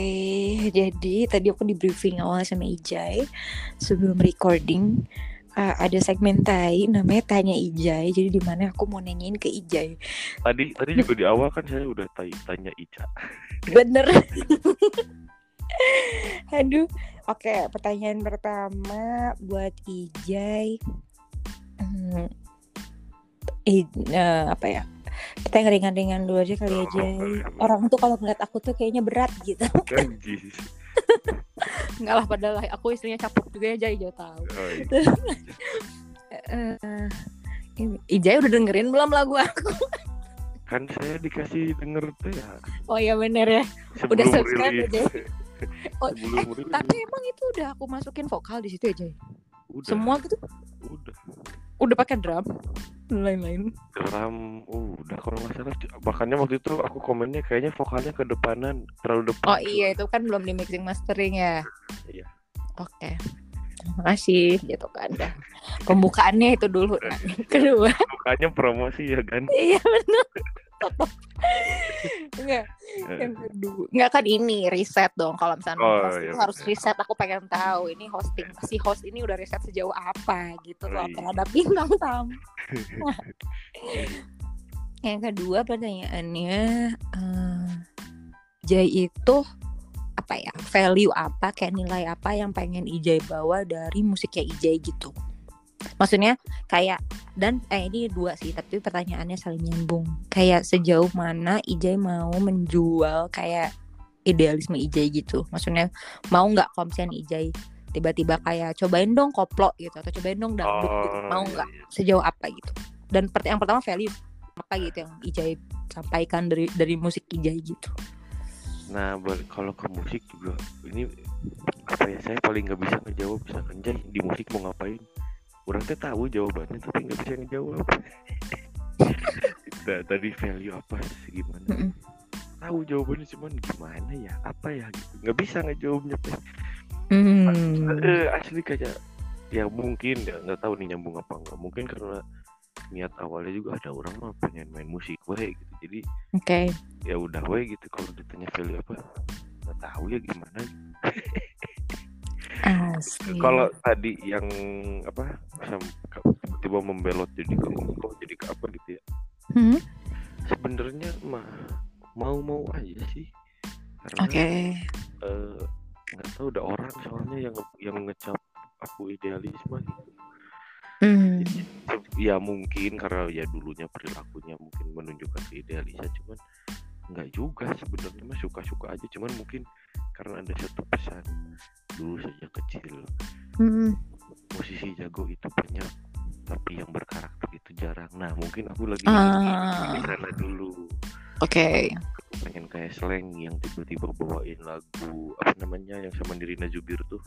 jadi tadi aku di briefing awal sama Ijay sebelum recording uh, ada segmen tai namanya tanya Ijai. Jadi di mana aku mau nanyain ke Ijai. Tadi tadi juga di awal kan saya udah tanya Ica. Bener. Aduh. Oke, pertanyaan pertama buat Ijai. Hmm, uh, apa ya? Kita yang ringan-ringan dulu aja kali aja. Orang tuh kalau ngeliat aku tuh kayaknya berat gitu. Enggak lah padahal aku istrinya capuk juga ya Jai jauh tahu. Oh, iya. uh, Ijai udah dengerin belum lagu aku? Kan saya dikasih denger tuh ya. Oh iya bener ya. Sebelum udah subscribe ya Jai. Oh, eh, tapi emang itu udah aku masukin vokal di situ ya Jai? Udah. Semua gitu? Udah. Udah pakai drum lain-lain. Drum, uh, udah kalau nggak salah. Makanya waktu itu aku komennya kayaknya vokalnya ke depanan terlalu depan. Oh iya itu kan belum di mixing mastering ya. Iya. Oke. Okay. Makasih gitu kan dah. Pembukaannya itu dulu. Nah. Kedua. Pembukaannya promosi ya kan. iya benar. Enggak. Eh. Yang kedua. Enggak kan ini riset dong. Kalau misalnya oh, iya, harus riset. Aku pengen tahu ini hosting si host ini udah riset sejauh apa gitu loh oh, iya. terhadap bintang tamu. yang kedua pertanyaannya uh, Jai itu apa ya value apa kayak nilai apa yang pengen Ijai bawa dari musiknya Ijai gitu maksudnya kayak dan eh ini dua sih tapi pertanyaannya saling nyambung. Kayak sejauh mana Ijai mau menjual kayak idealisme Ijai gitu? Maksudnya mau nggak kalau misalnya Ijai tiba-tiba kayak cobain dong koplo gitu atau cobain dong dangdut oh, gitu mau iya, nggak? iya. sejauh apa gitu? Dan yang pertama value apa gitu yang Ijai sampaikan dari dari musik Ijai gitu. Nah kalau ke musik juga ini apa ya saya paling nggak bisa ngejawab misalkan Jai di musik mau ngapain orang teh tahu jawabannya tapi nggak bisa ngejawab. Nah, tadi value apa sih gimana? Mm -mm. tahu jawabannya cuman gimana ya? Apa ya gitu. Nggak bisa ngejawabnya teh mm. uh, asli kayak ya mungkin ya nggak tahu nih nyambung apa enggak mungkin karena niat awalnya juga ada orang mah pengen main musik wae gitu. Jadi oke. okay. ya udah wae gitu. Kalau ditanya value apa nggak tahu ya gimana kalau tadi yang apa tiba-tiba membelot jadi ke jadi ke apa gitu ya hmm? sebenarnya mah mau-mau aja sih karena okay. uh, nggak tahu udah orang soalnya yang yang ngecap aku idealisme gitu Hmm. ya mungkin karena ya dulunya perilakunya mungkin menunjukkan idealisme cuman nggak juga sebenarnya mah suka-suka aja cuman mungkin karena ada satu pesan dulu sejak kecil hmm. posisi jago itu banyak tapi yang berkarakter itu jarang nah mungkin aku lagi uh. di sana dulu oke okay. pengen kayak slang yang tiba-tiba bawain lagu apa namanya yang sama Nirina Zubir tuh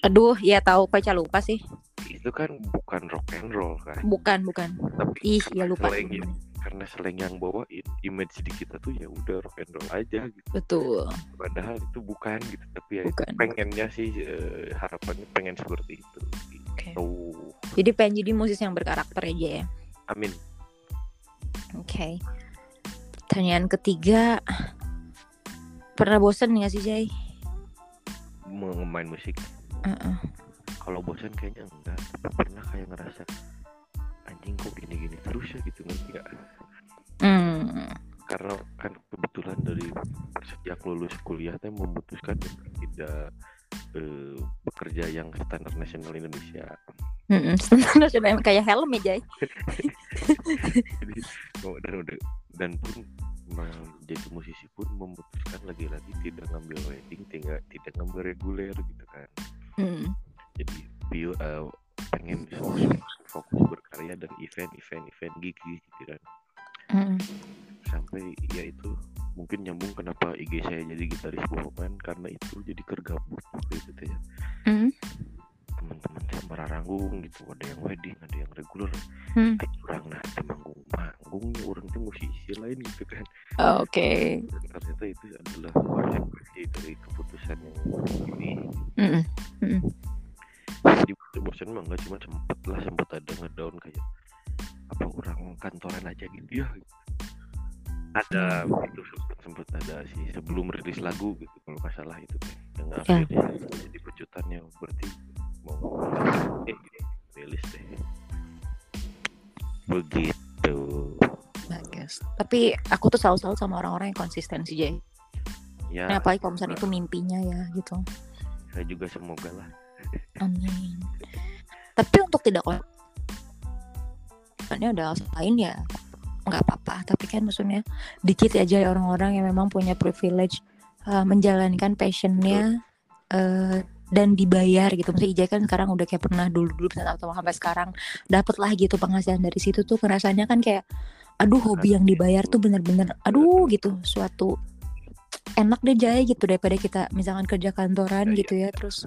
Aduh, ya tahu pacar lupa sih. Itu kan bukan rock and roll kan? Bukan, bukan. Tapi Ih, ya lupa. Slang ya, karena slang yang bawain image di kita tuh ya udah rock and roll aja gitu. Betul. Padahal itu bukan gitu, tapi ya bukan. pengennya sih uh, harapannya pengen seperti itu. Gitu. Okay. Jadi pengen jadi musisi yang berkarakter aja ya. Amin. Oke. Okay. Pertanyaan ketiga, pernah bosan nggak sih Jay? Mau main musik? uh-uh. kalau bosan kayaknya enggak pernah kayak ngerasa anjing kok gini-gini terus ya gitu ngerti gak mm. karena kan kebetulan dari sejak lulus kuliah teh memutuskan tidak uh, bekerja yang standar nasional Indonesia. Mm-mm, standar nasional kayak helm ya Jay. Jadi, dan udah dan pun jadi musisi pun memutuskan lagi-lagi tidak ngambil wedding, tidak tidak ngambil reguler gitu kan hmm. jadi bio uh, pengen fokus berkarya dan event event event gigi gitu kan hmm. sampai ya itu mungkin nyambung kenapa IG saya jadi gitaris bohongan karena itu jadi kergabut gitu ya hmm. teman-teman saya meraranggung gitu ada yang wedding ada yang reguler hmm. kurang nah manggung manggungnya orang itu musisi lain gitu kan oh, oke okay. ternyata itu adalah dari keputusan yang ini mm -mm. Mm di bosan mah nggak cuma sempet lah sempet ada ngedown kayak apa orang kantoran aja gitu ya? Ada itu sempet ada sih sebelum rilis lagu gitu kalau nggak salah itu yang yeah. akhirnya jadi pecutannya berarti mau eh, rilis deh. Begitu. Bagus. Tapi aku tuh selalu selalu sama orang-orang yang konsisten sih Jay. Ya Nah, apalagi kalau misalnya itu mimpinya ya gitu. Saya juga semoga lah. Amin tapi untuk tidak kon ini ada alasan lain ya nggak apa-apa. Tapi kan maksudnya dikit aja ya orang-orang yang memang punya privilege uh, menjalankan passionnya uh, dan dibayar gitu. Maksudnya Ijai kan sekarang udah kayak pernah dulu-dulu misalnya atau sampai sekarang dapat lah gitu penghasilan dari situ tuh rasanya kan kayak aduh hobi yang dibayar tuh bener-bener aduh gitu. Suatu enak deh Jaya gitu daripada kita misalkan kerja kantoran gitu ya terus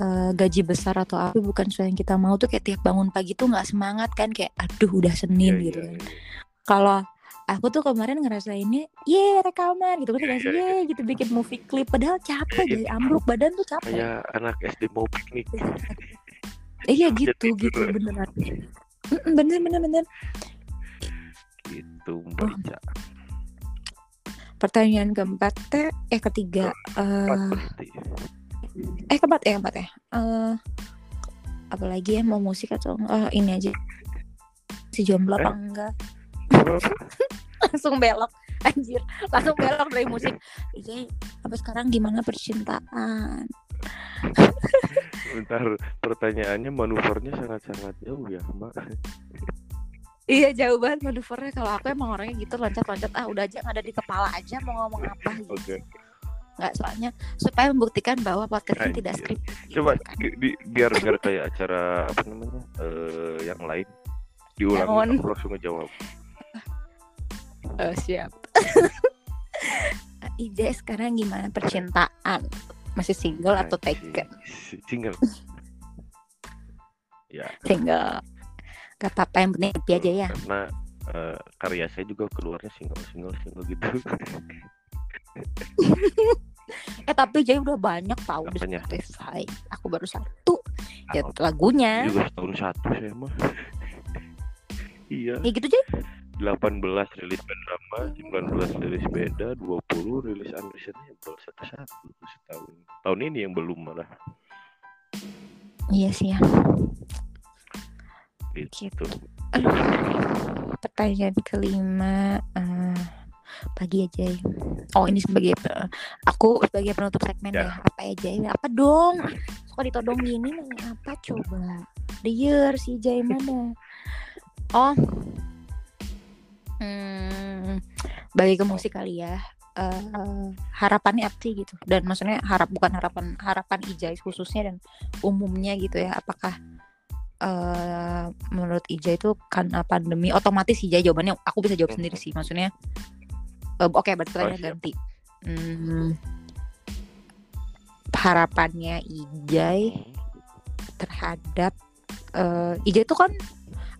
uh, gaji besar atau apa bukan sesuatu yang kita mau tuh kayak tiap bangun pagi tuh nggak semangat kan kayak aduh udah Senin Iya, gitu iya, kan iya. kalau aku tuh kemarin ngerasainnya ye rekaman gitu kan dikasih ye gitu bikin movie clip padahal capek Iya, dari ambruk badan tuh capek kayak anak SD mau piknik Eh, iya gitu tidur. gitu beneran bener bener bener gitu Mbak Oh. Pertanyaan keempat teh eh ketiga berarti. Eh keempat eh keempat ya eh apalagi ya? Mau musik atau eh, ini aja. Si jomblo apa Eh? enggak? Langsung belok. Anjir langsung belok dari musik. Iya apa sekarang gimana percintaan? Bentar, pertanyaannya manuvernya sangat-sangat jauh ya, Mbak. Iya jauh banget manuvernya. Kalau aku emang orangnya gitu loncat-loncat. Ah udah aja ada di kepala aja mau ngomong apa. Gitu. Oke. Nggak soalnya supaya membuktikan bahwa podcast ini tidak skrip. Coba di, di- biar biar kayak acara apa namanya? eh yang lain diulang aku langsung ngejawab. Oh, siap. Ije sekarang gimana percintaan? Masih single atau taken? Single. ya, Single. Gak apa-apa yang penting happy aja ya. karena eh, karya saya juga keluarnya single single single gitu. Eh tapi Jay udah banyak tahu di? Spotify. Aku baru satu. Ya lagunya. juga setahun satu saya mah. iya. Ya gitu Jay. 18 rilis band lama, 19 rilis beda, 20 rilis unreleasednya baru satu-satu setahun. Tahun ini yang belum malah Iya sih ya. gitu. Aduh. Pertanyaan kelima. eh, pagi aja ya. Oh ini sebagai aku sebagai penutup segmen Ya. ya. Apa aja ya? Apa dong? Suka ditodong gini nanya apa coba? The year si Jay mana? Oh. Hmm, bagi ke musik kali ya. Eh, harapannya apa sih gitu? Dan maksudnya harap bukan harapan harapan Ijai khususnya dan umumnya gitu ya. Apakah eh menurut Ija itu karena pandemi otomatis Ija jawabannya aku bisa jawab sendiri sih maksudnya oke berarti Oh, ganti Hmm, harapannya Ijai terhadap eh Ijai itu kan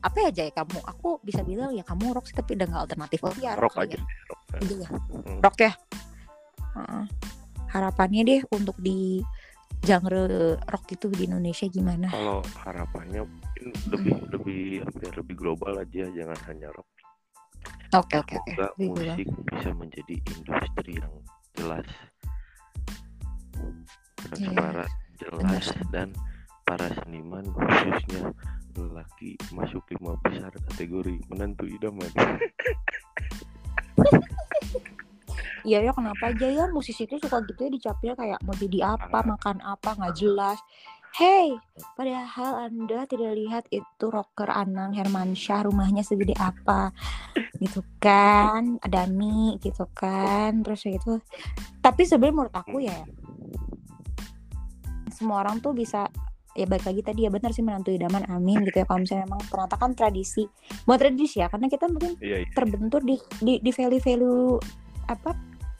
apa ya Jay kamu aku bisa bilang ya kamu rock sih tapi udah nggak alternatif oh ya Rock kali aja. ya. Rock. Iya ya. Hmm. rock ya Heeh. harapannya deh untuk di genre rock itu di Indonesia gimana Kalau harapannya mungkin lebih lebih apa ya, lebih global aja, jangan hanya rock. Oke oke oke Lebih global. musik bisa menjadi industri yang jelas, transparan, jelas dan para seniman khususnya lelaki masuk lima besar kategori menantu idaman. Iya ya kenapa aja ya musisi itu suka gitu ya dicapnya kayak mau jadi apa makan apa nggak jelas. Hey, padahal anda tidak lihat itu rocker Anang Hermansyah rumahnya segede apa, gitu kan, Dani gitu kan, terus gitu. Tapi sebenarnya menurut aku ya, semua orang tuh bisa ya balik lagi tadi ya benar sih menantu idaman amin gitu ya kalau misalnya memang ternyata kan tradisi buat tradisi ya karena kita mungkin Iya, iya. terbentur di di, di value-value apa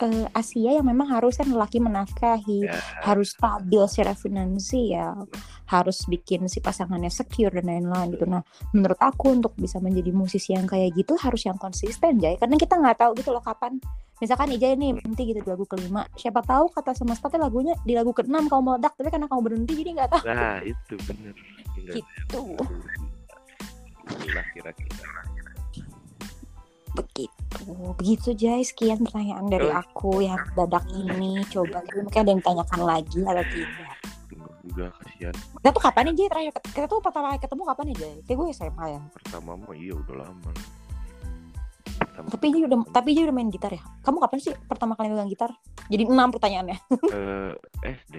eh, Asia yang memang harusnya lelaki menafkahi. Ya. harus stabil secara finansial. Harus bikin si pasangannya secure dan lain-lain gitu. Nah menurut aku untuk bisa menjadi musisi yang kayak gitu harus yang konsisten Jay. Karena kita nggak tahu gitu loh kapan. Misalkan Ija ini berhenti gitu di lagu kelima. Siapa tahu kata semesta tuh lagunya di lagu keenam kamu meledak tapi karena kamu berhenti jadi nggak tahu. Nah, itu bener. Tinggal gitu. itulah kira-kira. Begitu. Begitu Jay sekian pertanyaan dari aku yang dadak ini. Coba mungkin ada yang ditanyakan lagi atau tidak? Juga kasihan. Kita tuh kapan nih Jay terakhir? Kita tuh pertama kali ketemu kapan nih Jay? Kayak gue SMA ya. pertama mah iya udah lama. Pertama Tapi Jay udah tapi Jay udah main gitar ya. Kamu kapan sih pertama kali megang gitar? Jadi enam pertanyaannya. eh, SD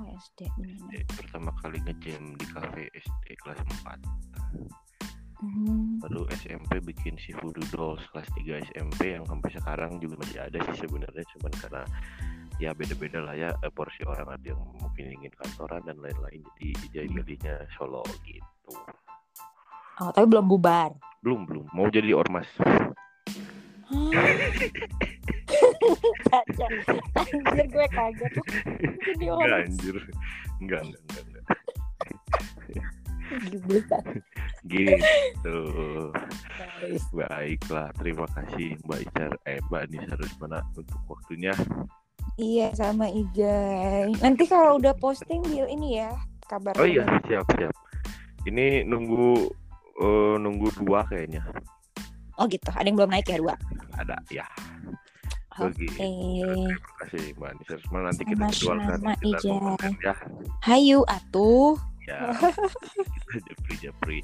Oh SD. SD pertama kali ngejam di cafe SD kelas 4 Hmm. baru SMP bikin si Voodoo Dolls kelas 3 SMP yang sampai sekarang juga masih ada sih sebenarnya cuman karena ya beda-beda lah ya eh, porsi orang ada yang mungkin ingin kantoran dan lain-lain jadi jadi milihnya solo gitu Oh, tapi belum bubar. belum belum mau jadi ormas. Anjir gue kaget. Jadi orang anjir enggak enggak enggak. Gitu baiklah terima kasih Mbak Icar eh Mbak Nisa Rusmana untuk waktunya Iya sama Ijay. Nanti kalau udah posting bil ini ya kabar. oh iya siap siap ini nunggu eh, nunggu dua kayaknya Oh gitu. Ada yang belum naik ya dua. ada ya Oke. Begitu. terima kasih Mbak Nisa Rusmana nanti kita jadwalkan Sama-sama, kita ngomongin ya Hayu atuh. Ya kita japri japri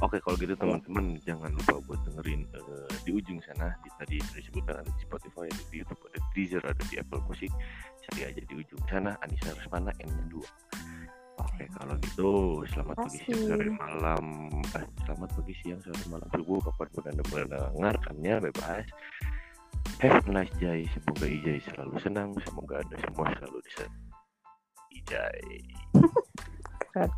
oke kalau gitu teman-teman jangan lupa buat dengerin eh, di ujung sana di tadi disebutkan ada di Spotify ada di YouTube ada di Deezer ada di Apple Music. Cari aja di ujung sana Anissa Rusmana N nya dua. Oke kalau gitu selamat pagi siang sore malam. Eh, selamat pagi siang sore malam. Subuh kapan pun anda mendengarkannya bebas. Have a nice day. Semoga Ijai selalu senang. Semoga anda semua selalu bisa Ijai that